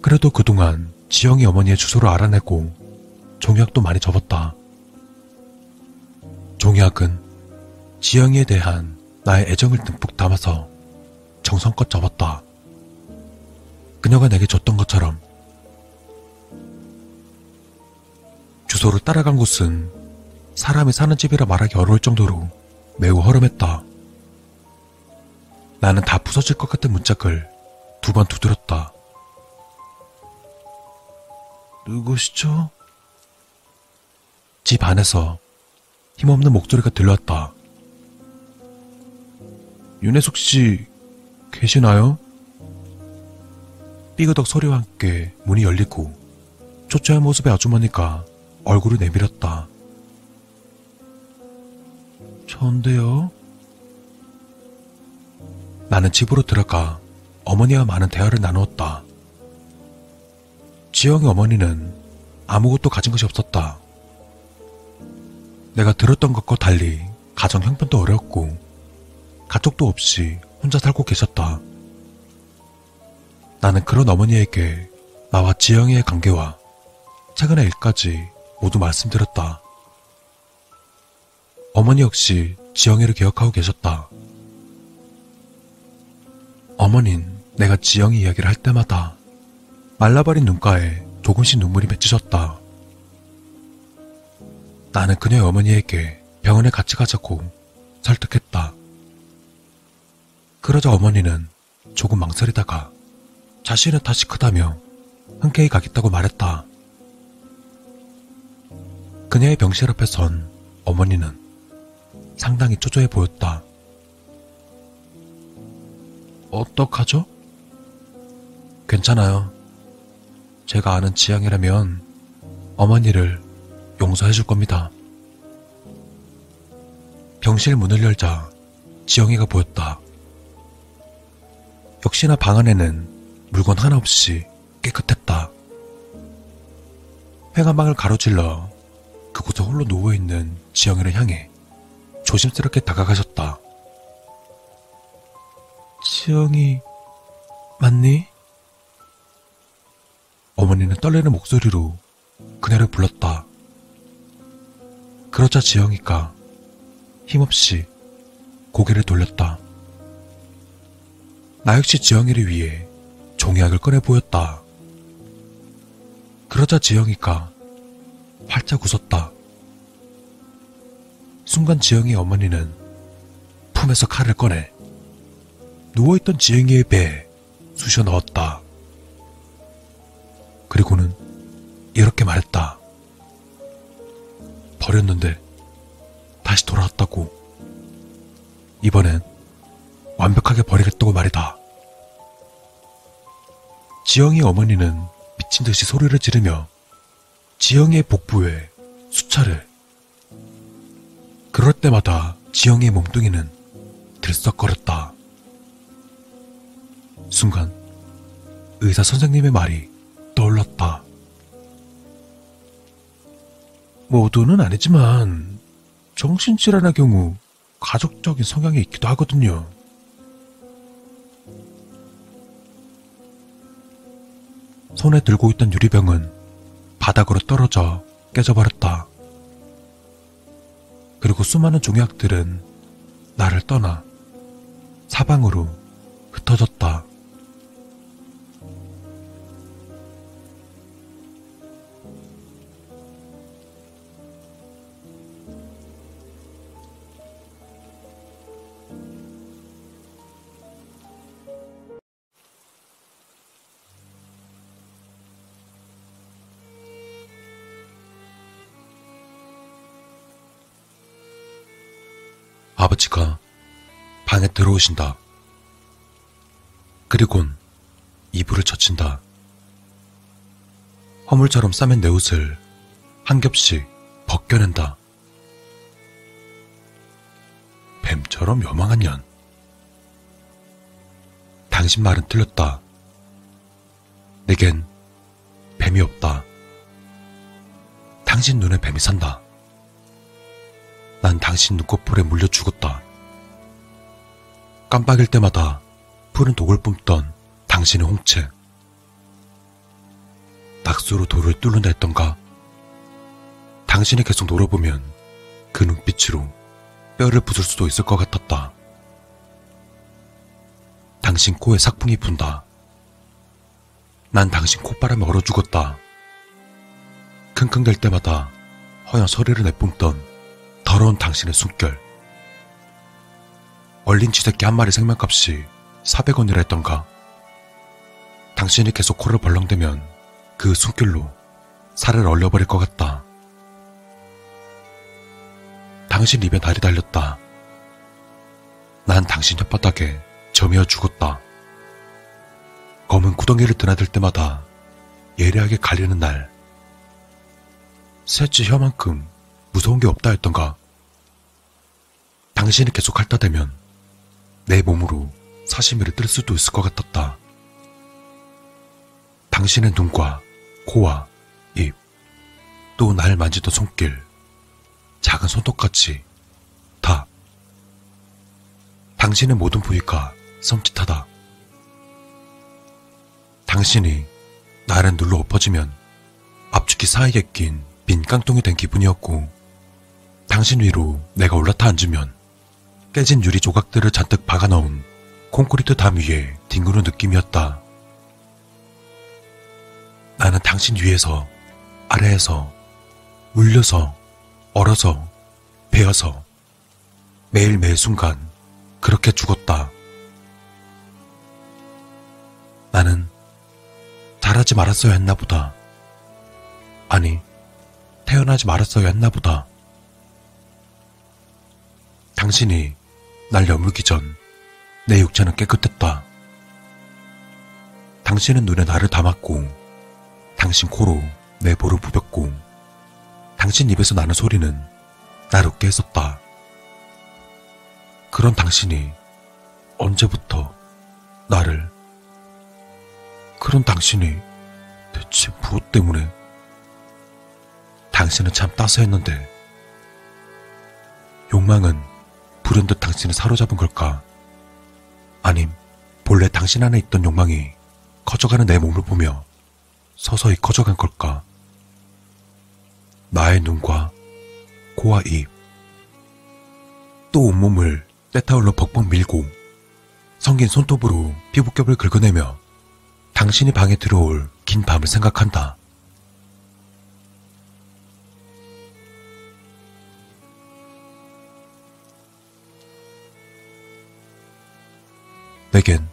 그래도 그동안 지영이 어머니의 주소를 알아내고 종약도 많이 접었다. 종약은 지영이에 대한 나의 애정을 듬뿍 담아서 정성껏 접었다. 그녀가 내게 줬던 것처럼 주소를 따라간 곳은 사람이 사는 집이라 말하기 어려울 정도로 매우 허름했다. 나는 다 부서질 것 같은 문짝을 두 번 두드렸다. 누구시죠? 집 안에서 힘없는 목소리가 들려왔다. 윤혜숙 씨 계시나요? 삐그덕 소리와 함께 문이 열리고 초췌한 모습의 아주머니가 얼굴을 내밀었다. 전데요? 나는 집으로 들어가 어머니와 많은 대화를 나누었다. 지영의 어머니는 아무것도 가진 것이 없었다. 내가 들었던 것과 달리 가정 형편도 어려웠고 가족도 없이 혼자 살고 계셨다. 나는 그런 어머니에게 나와 지영이의 관계와 최근의 일까지 모두 말씀드렸다. 어머니 역시 지영이를 기억하고 계셨다. 어머닌 내가 지영이 이야기를 할 때마다 말라버린 눈가에 조금씩 눈물이 맺히셨다. 나는 그녀의 어머니에게 병원에 같이 가자고 설득했다. 그러자 어머니는 조금 망설이다가 자신의 탓이 크다며 흔쾌히 가겠다고 말했다. 그녀의 병실 앞에 선 어머니는 상당히 초조해 보였다. 어떡하죠? 괜찮아요. 제가 아는 지향이라면 어머니를 용서해 줄 겁니다. 병실 문을 열자 지영이가 보였다. 역시나 방 안에는 물건 하나 없이 깨끗했다. 회관방을 가로질러 그곳에 홀로 누워있는 지영이를 향해 조심스럽게 다가가셨다. 지영이 맞니? 어머니는 떨리는 목소리로 그녀를 불렀다. 그러자 지영이가 힘없이 고개를 돌렸다. 나 역시 지영이를 위해 종이약을 꺼내 보였다. 그러자 지영이가 활짝 웃었다. 순간 지영이 어머니는 품에서 칼을 꺼내 누워있던 지영이의 배에 쑤셔 넣었다. 그리고는 이렇게 말했다. 버렸는데 다시 돌아왔다고. 이번엔 완벽하게 버리겠다고 말이다. 지영이 어머니는 미친 듯이 소리를 지르며 지영이의 복부에 수차를 그럴 때마다 지영이의 몸뚱이는 들썩거렸다. 순간 의사 선생님의 말이 떠올랐다. 모두는 아니지만 정신질환의 경우 가족적인 성향이 있기도 하거든요. 손에 들고 있던 유리병은 바닥으로 떨어져 깨져버렸다. 그리고 수많은 종약들은 나를 떠나 사방으로 흩어졌다. 아버지가 방에 들어오신다. 그리곤 이불을 젖힌다. 허물처럼 싸맨 내 옷을 한 겹씩 벗겨낸다. 뱀처럼 요망한 년. 당신 말은 틀렸다. 내겐 뱀이 없다. 당신 눈에 뱀이 산다. 난 당신 눈꺼풀에 물려 죽었다. 깜빡일 때마다 푸른 독을 뿜던 당신의 홍채. 낙수로 돌을 뚫는다 했던가? 당신이 계속 놀아보면 그 눈빛으로 뼈를 부술 수도 있을 것 같았다. 당신 코에 삭풍이 분다. 난 당신 콧바람에 얼어 죽었다. 킁킁댈 때마다 허연 소리를 내뿜던 더러운 당신의 숨결. 얼린 쥐새끼 한 마리 생명값이 400원이라 했던가. 당신이 계속 코를 벌렁대면 그 숨결로 살을 얼려버릴 것 같다. 당신 입에 날이 달렸다. 난 당신 혓바닥에 점이어 죽었다. 검은 구덩이를 드나들 때마다 예리하게 갈리는 날. 셋째 혀만큼 무서운 게 없다 했던가. 당신이 계속 핥아대면 내 몸으로 사시미를 뜰 수도 있을 것 같았다. 당신의 눈과 코와 입, 또 날 만지던 손길, 작은 손톱같이 다. 당신의 모든 부위가 섬찟하다. 당신이 나를 눌러 엎어지면 앞축이 사이에 낀 빈 깡통이 된 기분이었고, 당신 위로 내가 올라타 앉으면 깨진 유리 조각들을 잔뜩 박아 넣은 콘크리트 담 위에 뒹구는 느낌이었다. 나는 당신 위에서, 아래에서, 울려서, 얼어서, 베어서, 매일 매 순간 그렇게 죽었다. 나는 잘하지 말았어야 했나 보다. 아니, 태어나지 말았어야 했나 보다. 당신이 날 여물기 전 내 육체는 깨끗했다. 당신은 눈에 나를 담았고, 당신 코로 내 볼을 부볐고, 당신 입에서 나는 소리는 날 웃게 했었다. 그런 당신이 언제부터 나를, 그런 당신이 대체 무엇 때문에 당신은 참 따스했는데 욕망은 불현듯 당신을 사로잡은 걸까? 아님 본래 당신 안에 있던 욕망이 커져가는 내 몸을 보며 서서히 커져간 걸까? 나의 눈과 코와 입, 또 온몸을 때타올로 벅벅 밀고 성긴 손톱으로 피부겹을 긁어내며 당신이 방에 들어올 긴 밤을 생각한다. 내겐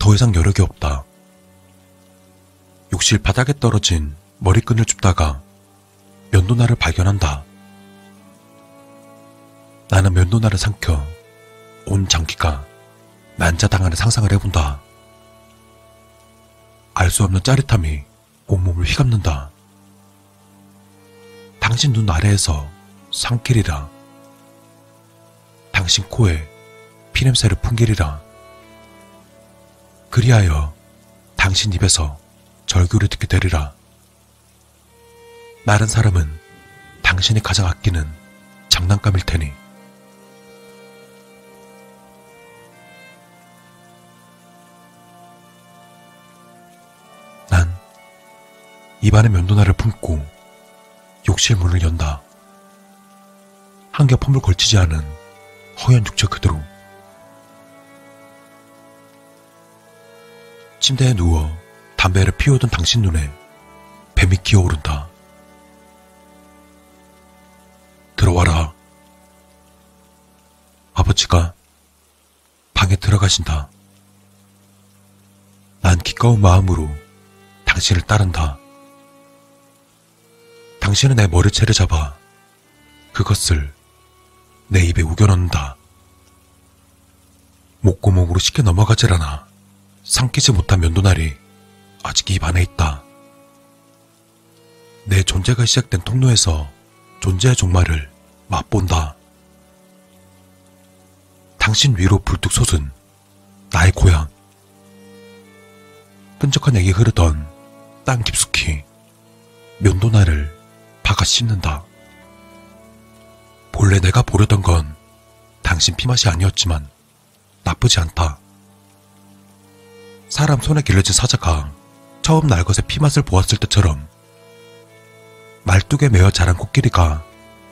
더 이상 여력이 없다. 욕실 바닥에 떨어진 머리끈을 줍다가 면도날을 발견한다. 나는 면도날을 삼켜 온 장기가 난자당하는 상상을 해본다. 알 수 없는 짜릿함이 온몸을 휘감는다. 당신 눈 아래에서 상길이라. 당신 코에 피냄새를 풍기리라. 그리하여 당신 입에서 절규를 듣게 되리라. 마른 사람은 당신이 가장 아끼는 장난감일 테니. 난 입안에 면도날을 품고 욕실 문을 연다. 한 겹 펌을 걸치지 않은 허연 육체 그대로 침대에 누워 담배를 피우던 당신 눈에 뱀이 기어오른다. 들어와라. 아버지가 방에 들어가신다. 난 기꺼운 마음으로 당신을 따른다. 당신은 내 머리채를 잡아 그것을 내 입에 우겨넣는다. 목구멍으로 쉽게 넘어가질 않아. 삼키지 못한 면도날이 아직 입 안에 있다. 내 존재가 시작된 통로에서 존재의 종말을 맛본다. 당신 위로 불뚝 솟은 나의 고향. 끈적한 액이 흐르던 땅 깊숙이 면도날을 박아 씹는다. 본래 내가 보려던 건 당신 피맛이 아니었지만 나쁘지 않다. 사람 손에 길러진 사자가 처음 날것의 피맛을 보았을 때처럼 말뚝에 매어 자란 코끼리가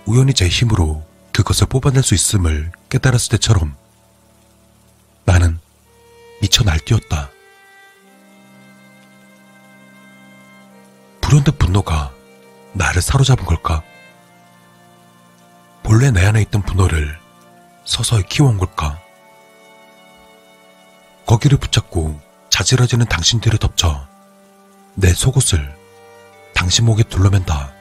우연히 제 힘으로 그것을 뽑아낼 수 있음을 깨달았을 때처럼 나는 미쳐 날뛰었다. 불현듯 분노가 나를 사로잡은 걸까? 본래 내 안에 있던 분노를 서서히 키워온 걸까? 거기를 붙잡고 자지러지는 당신 뒤를 덮쳐 내 속옷을 당신 목에 둘러맨다.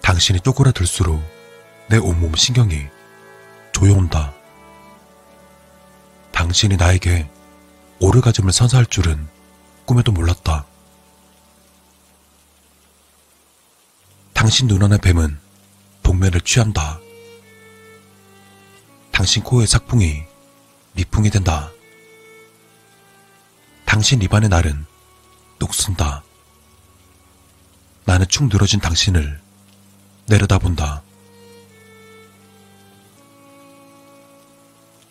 당신이 쪼그라들수록 내 온몸 신경이 조여온다. 당신이 나에게 오르가즘을 선사할 줄은 꿈에도 몰랐다. 당신 눈 안의 뱀은 동면을 취한다. 당신 코의 sak풍이 미풍이 된다. 당신 입안의 날은 녹슨다. 나는 축 늘어진 당신을 내려다본다.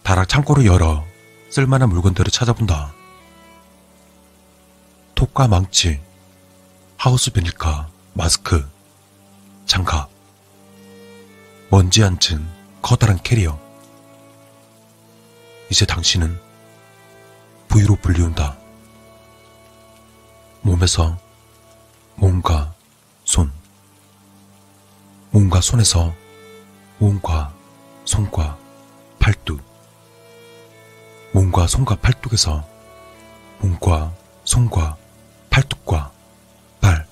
다락 창고를 열어 쓸만한 물건들을 찾아본다. 톱과 망치, 하우스 비닐카, 마스크, 장갑, 먼지 앉은 커다란 캐리어. 이제 당신은 부위로 불리운다. 몸에서 몸과 손, 몸과 손에서 몸과 손과 팔뚝, 몸과 손과 팔뚝에서 몸과 손과 팔뚝과 발,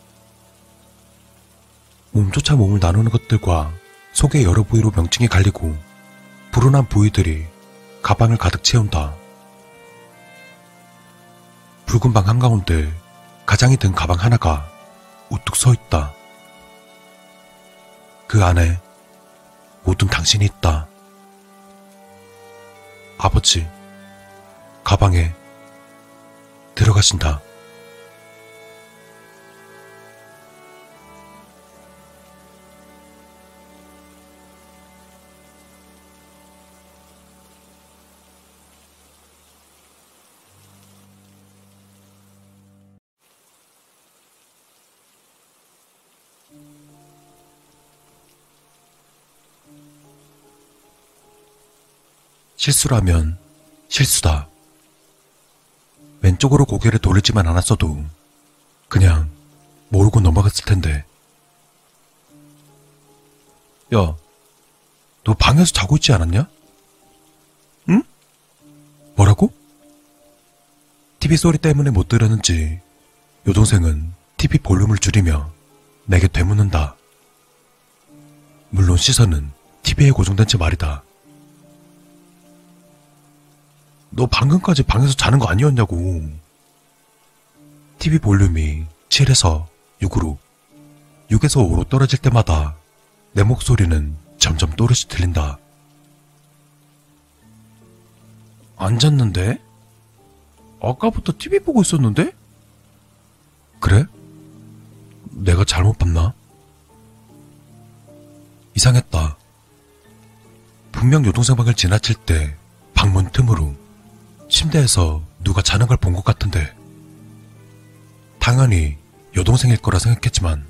몸조차 몸을 나누는 것들과 속의 여러 부위로 명칭이 갈리고 불운한 부위들이 가방을 가득 채운다. 붉은 방 한가운데 가장이 든 가방 하나가 우뚝 서 있다. 그 안에 모든 당신이 있다. 아버지, 가방에 들어가신다. 실수라면 실수다. 왼쪽으로 고개를 돌리지만 않았어도 그냥 모르고 넘어갔을 텐데. 야, 너 방에서 자고 있지 않았냐? 응? 뭐라고? TV 소리 때문에 못 들었는지 여동생은 TV 볼륨을 줄이며 내게 되묻는다. 물론 시선은 TV에 고정된 채 말이다. 너 방금까지 방에서 자는 거 아니었냐고. TV 볼륨이 7에서 6으로, 6에서 5로 떨어질 때마다 내 목소리는 점점 또렷이 들린다. 안 잤는데? 아까부터 TV 보고 있었는데? 그래? 내가 잘못 봤나? 이상했다. 분명 여동생 방을 지나칠 때 방문 틈으로 침대에서 누가 자는 걸 본 것 같은데 당연히 여동생일 거라 생각했지만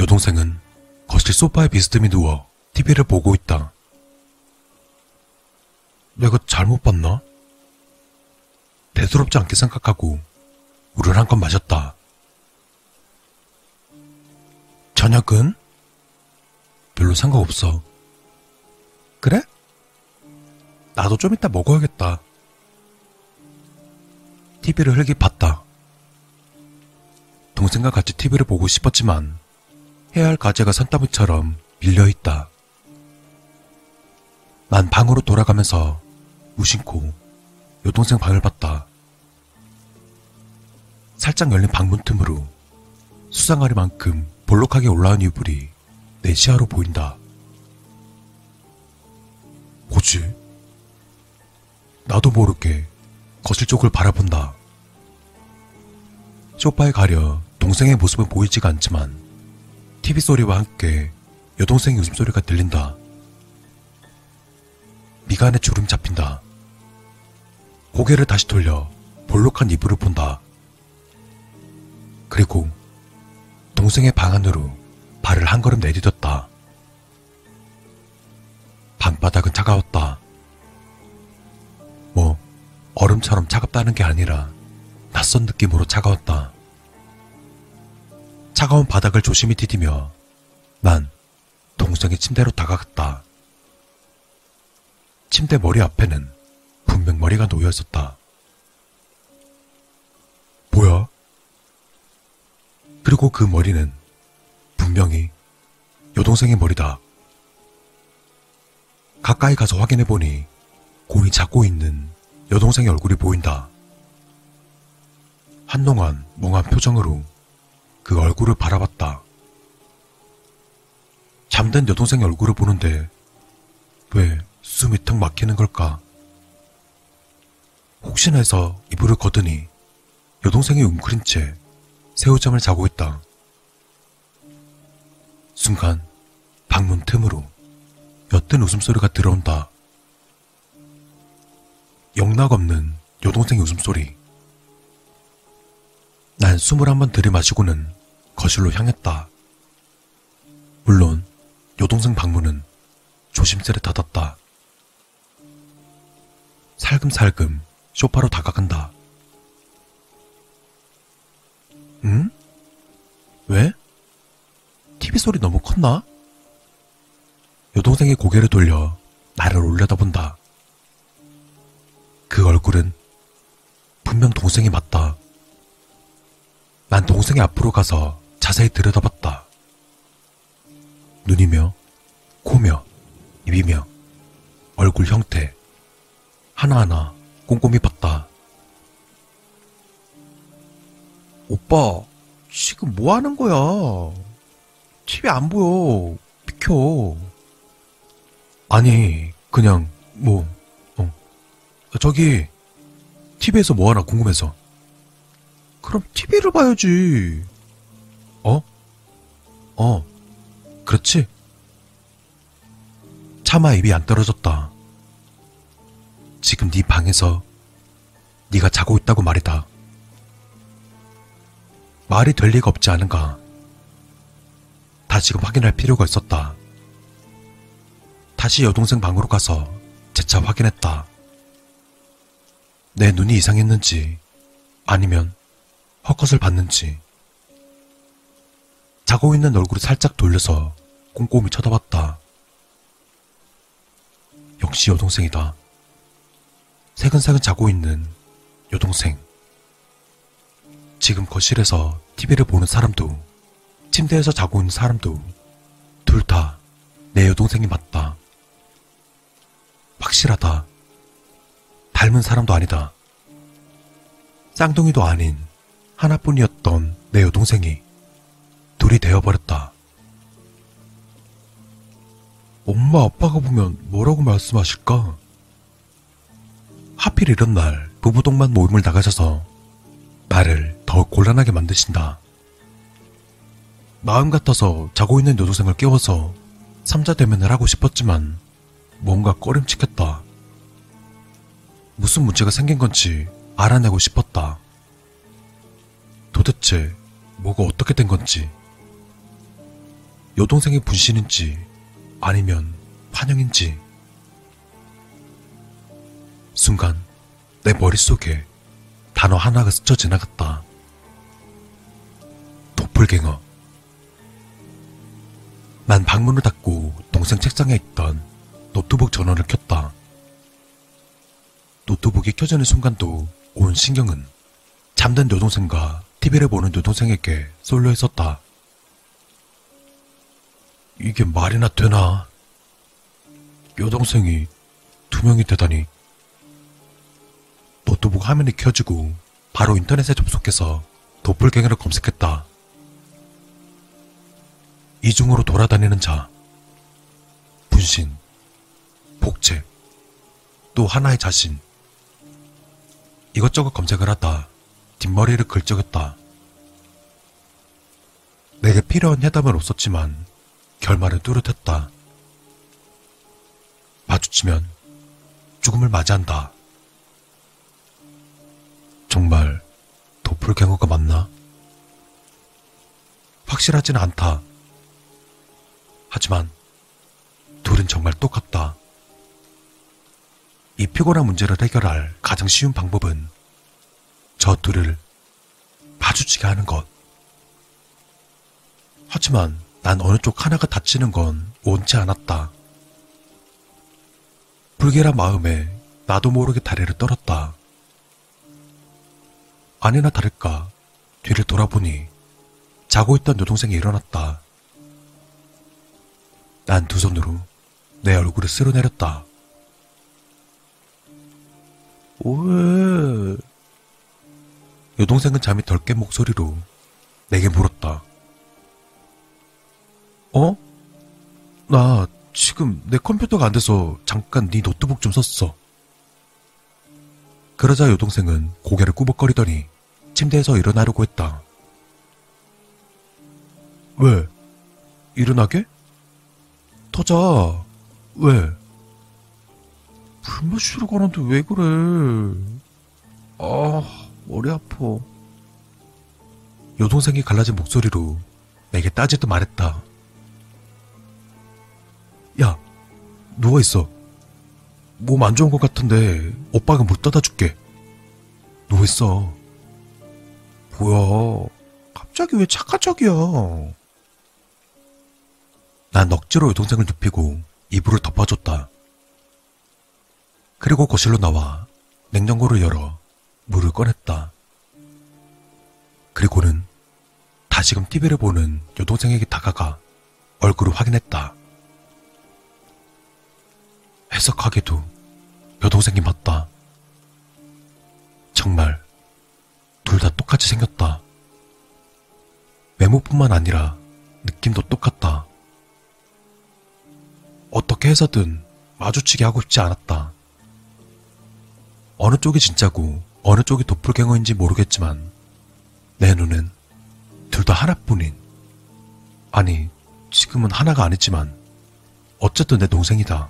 여동생은 거실 소파에 비스듬히 누워 TV를 보고 있다. 내가 잘못 봤나? 대수롭지 않게 생각하고 물을 한 컵 마셨다. 저녁은? 별로 상관없어. 그래? 나도 좀 이따 먹어야겠다. TV를 흘기 봤다. 동생과 같이 TV를 보고 싶었지만 해야 할 과제가 산더미처럼 밀려있다. 난 방으로 돌아가면서 무심코 여동생 방을 봤다. 살짝 열린 방문 틈으로 수상하리만큼 볼록하게 올라온 이불이 내 시야로 보인다. 뭐지? 나도 모르게 거실 쪽을 바라본다. 소파에 가려 동생의 모습은 보이지가 않지만 TV 소리와 함께 여동생의 웃음소리가 들린다. 미간에 주름 잡힌다. 고개를 다시 돌려 볼록한 이불을 본다. 그리고 동생의 방 안으로 발을 한 걸음 내디뎠다. 방바닥은 차가웠다. 뭐, 얼음처럼 차갑다는 게 아니라 낯선 느낌으로 차가웠다. 차가운 바닥을 조심히 디디며 난 동생의 침대로 다가갔다. 침대 머리 앞에는 분명 머리가 놓여 있었다. 뭐야? 그리고 그 머리는 분명히 여동생의 머리다. 가까이 가서 확인해 보니 공이 잡고 있는 여동생의 얼굴이 보인다. 한동안 멍한 표정으로 그 얼굴을 바라봤다. 잠든 여동생의 얼굴을 보는데 왜 숨이 턱 막히는 걸까? 혹시나 해서 이불을 걷으니 여동생이 웅크린 채 새우잠을 자고 있다. 순간 방문 틈으로 옅은 웃음소리가 들어온다. 영락 없는 여동생의 웃음소리. 난 숨을 한번 들이마시고는 거실로 향했다. 물론 여동생 방문은 조심스레 닫았다. 살금살금 소파로 다가간다. 응? 왜? TV 소리 너무 컸나? 여동생이 고개를 돌려 나를 올려다본다. 그 얼굴은 분명 동생이 맞다. 난 동생의 앞으로 가서 자세히 들여다봤다. 눈이며, 코며, 입이며, 얼굴 형태, 하나하나 꼼꼼히 봤다. 오빠, 지금 뭐 하는 거야? TV 안 보여. 비켜. 아니, 그냥, 뭐, 어. 저기, TV에서 뭐 하나 궁금해서. 그럼 TV를 봐야지. 어? 어, 그렇지? 차마 입이 안 떨어졌다. 지금 네 방에서 네가 자고 있다고 말이다. 말이 될 리가 없지 않은가. 다지금 확인할 필요가 있었다. 다시 여동생 방으로 가서 재차 확인했다. 내 눈이 이상했는지 아니면 헛것을 봤는지 자고 있는 얼굴을 살짝 돌려서 꼼꼼히 쳐다봤다. 역시 여동생이다. 새근새근 자고 있는 여동생. 지금 거실에서 TV를 보는 사람도, 침대에서 자고 있는 사람도, 둘 다 내 여동생이 맞다. 확실하다. 닮은 사람도 아니다. 쌍둥이도 아닌 하나뿐이었던 내 여동생이 둘이 되어버렸다. 엄마 아빠가 보면 뭐라고 말씀하실까? 하필 이런 날 부부동반 모임을 나가셔서 나를 더 곤란하게 만드신다. 마음 같아서 자고 있는 여동생을 깨워서 삼자 대면을 하고 싶었지만 뭔가 꺼림칙했다. 무슨 문제가 생긴 건지 알아내고 싶었다. 도대체 뭐가 어떻게 된 건지. 여동생의 분신인지 아니면 환영인지. 순간 내 머릿속에 단어 하나가 스쳐 지나갔다. 도플갱어. 난 방문을 닫고 동생 책상에 있던 노트북 전원을 켰다. 노트북이 켜지는 순간도 온 신경은 잠든 여동생과 TV를 보는 여동생에게 쏠려 있었다. 이게 말이나 되나? 여동생이 두 명이 되다니. 노트북 화면이 켜지고 바로 인터넷에 접속해서 도플갱어를 검색했다. 이중으로 돌아다니는 자, 분신, 복제, 또 하나의 자신. 이것저것 검색을 하다 뒷머리를 긁적였다. 내게 필요한 해답은 없었지만 결말은 뚜렷했다. 마주치면 죽음을 맞이한다. 정말 도플갱어가 맞나? 확실하진 않다. 하지만 둘은 정말 똑같다. 이 피곤한 문제를 해결할 가장 쉬운 방법은 저 둘을 마주치게 하는 것. 하지만 난 어느 쪽 하나가 다치는 건 원치 않았다. 불길한 마음에 나도 모르게 다리를 떨었다. 아니나 다를까 뒤를 돌아보니 자고 있던 여동생이 일어났다. 난 두 손으로 내 얼굴을 쓸어내렸다. 왜? 여동생은 잠이 덜 깬 목소리로 내게 물었다. 어? 나 지금 내 컴퓨터가 안 돼서 잠깐 네 노트북 좀 썼어. 그러자 여동생은 고개를 꾸벅거리더니 침대에서 일어나려고 했다. 왜? 일어나게? 터자. 왜? 물 마시러 가는데 왜 그래? 아, 머리 아파. 여동생이 갈라진 목소리로 내게 따지듯 말했다. 야, 누워있어. 몸 안 좋은 것 같은데 오빠가 물 떠다 줄게. 누워있어. 뭐야, 갑자기 왜 착한 척이야? 난 억지로 여동생을 눕히고 이불을 덮어줬다. 그리고 거실로 나와 냉장고를 열어 물을 꺼냈다. 그리고는 다시금 TV를 보는 여동생에게 다가가 얼굴을 확인했다. 해석하게도 여동생이 맞다. 정말 둘 다 똑같이 생겼다. 외모뿐만 아니라 느낌도 똑같다. 어떻게 해서든 마주치게 하고 싶지 않았다. 어느 쪽이 진짜고 어느 쪽이 도플갱어인지 모르겠지만 내 눈은 둘다 하나뿐인 아니 지금은 하나가 아니지만 어쨌든 내 동생이다.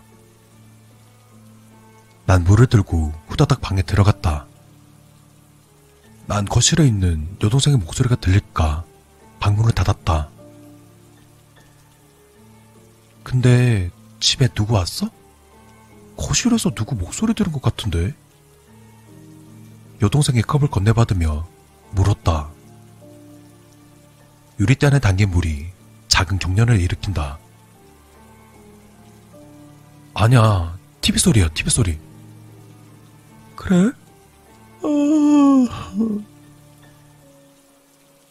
난 물을 들고 후다닥 방에 들어갔다. 난 거실에 있는 여동생의 목소리가 들릴까 방문을 닫았다. 근데 집에 누구 왔어? 거실에서 누구 목소리 들은 것 같은데? 여동생이 컵을 건네받으며 물었다. 유리대 안에 담긴 물이 작은 경련을 일으킨다. 아니야, TV 소리야, TV 소리. 그래? 어...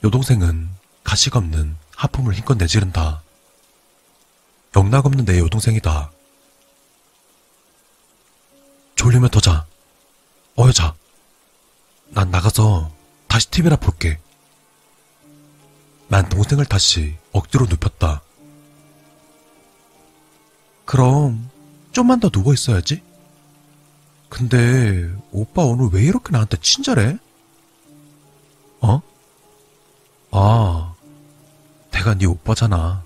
여동생은 가식 없는 하품을 힘껏 내지른다. 영락 없는 내 여동생이다. 졸리면 더 자. 어여 자. 난 나가서 다시 TV나 볼게. 난 동생을 다시 억지로 눕혔다. 그럼 좀만 더 누워 있어야지. 근데 오빠 오늘 왜 이렇게 나한테 친절해? 어? 아, 내가 네 오빠잖아.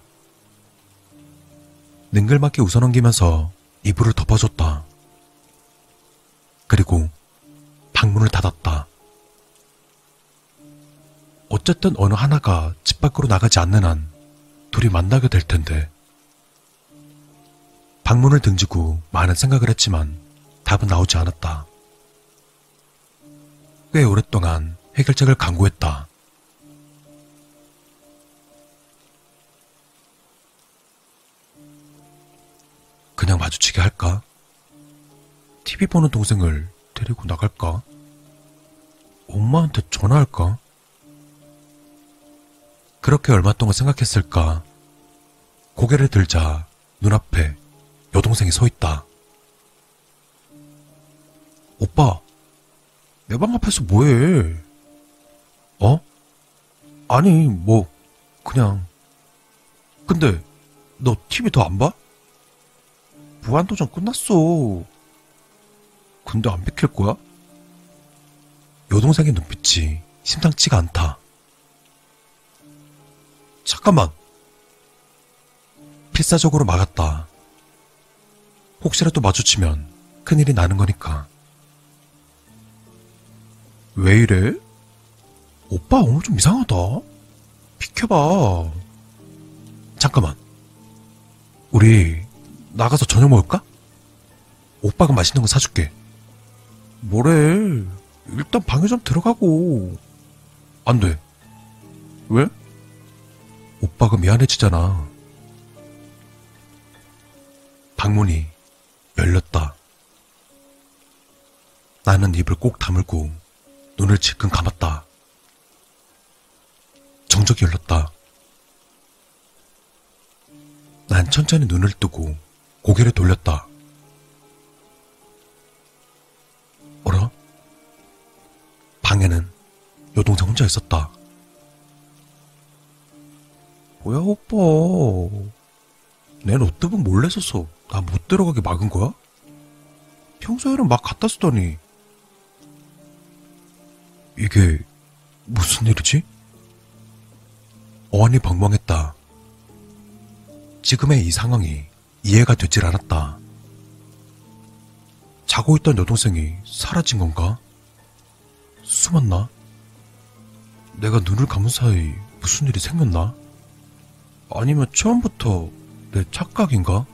능글맞게 웃어넘기면서 이불을 덮어줬다. 그리고 방문을 닫았다. 어쨌든 어느 하나가 집 밖으로 나가지 않는 한 둘이 만나게 될 텐데. 방문을 등지고 많은 생각을 했지만 답은 나오지 않았다. 꽤 오랫동안 해결책을 강구했다. 그냥 마주치게 할까? TV 보는 동생을 데리고 나갈까? 엄마한테 전화할까? 그렇게 얼마 동안 생각했을까? 고개를 들자 눈앞에 여동생이 서 있다. 오빠, 내 방 앞에서 뭐해? 어? 아니, 뭐, 그냥. 근데, 너 TV 더 안 봐? 무한도전 끝났어. 근데 안 비킬 거야? 여동생의 눈빛이 심상치가 않다. 잠깐만. 필사적으로 막았다. 혹시라도 마주치면 큰일이 나는 거니까. 왜 이래? 오빠 오늘 좀 이상하다. 비켜봐. 잠깐만. 우리 나가서 저녁 먹을까? 오빠가 맛있는 거 사줄게. 뭐래? 일단 방에 좀 들어가고. 안 돼. 왜? 오빠가 미안해지잖아. 방문이 열렸다. 나는 입을 꼭 다물고 눈을 질끈 감았다. 정적이 열렸다. 난 천천히 눈을 뜨고 고개를 돌렸다. 어라? 방에는 여동생 혼자 있었다. 뭐야, 오빠. 내 노트북 몰래 썼어. 나 못 들어가게 막은 거야? 평소에는 막 갖다 쓰더니. 이게 무슨 일이지? 어안이 벙벙했다. 지금의 이 상황이 이해가 되질 않았다. 자고 있던 여동생이 사라진 건가? 숨었나? 내가 눈을 감은 사이 무슨 일이 생겼나? 아니면 처음부터 내 착각인가?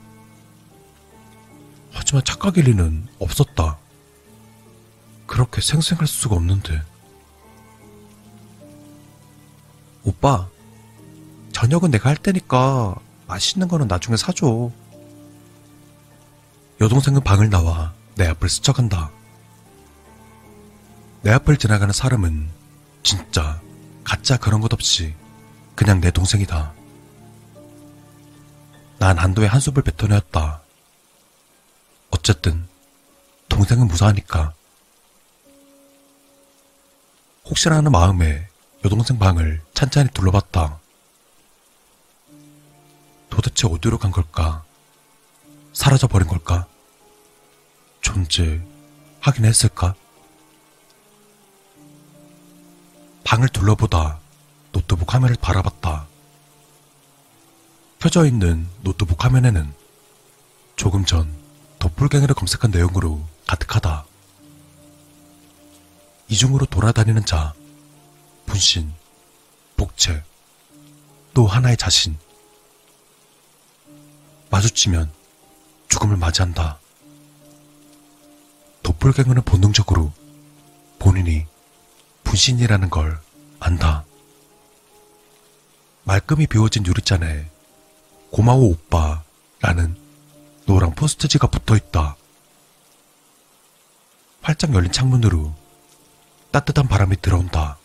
하지만 착각일 리는 없었다. 그렇게 생생할 수가 없는데. 오빠, 저녁은 내가 할 테니까 맛있는 거는 나중에 사줘. 여동생은 방을 나와 내 앞을 스쳐간다. 내 앞을 지나가는 사람은 진짜 가짜 그런 것 없이 그냥 내 동생이다. 난 한도의 한숨을 뱉어내었다. 어쨌든 동생은 무사하니까. 혹시나 하는 마음에 여동생 방을 찬찬히 둘러봤다. 도대체 어디로 간 걸까? 사라져버린 걸까? 존재하긴 했을까? 방을 둘러보다 노트북 화면을 바라봤다. 켜져 있는 노트북 화면에는 조금 전 도플갱이를 검색한 내용으로 가득하다. 이중으로 돌아다니는 자, 분신, 복채, 또 하나의 자신. 마주치면 죽음을 맞이한다. 도플갱어는 본능적으로 본인이 분신이라는 걸 안다. 말끔히 비워진 유리잔에 고마워 오빠라는 노랑 포스트지가 붙어 있다. 활짝 열린 창문으로 따뜻한 바람이 들어온다.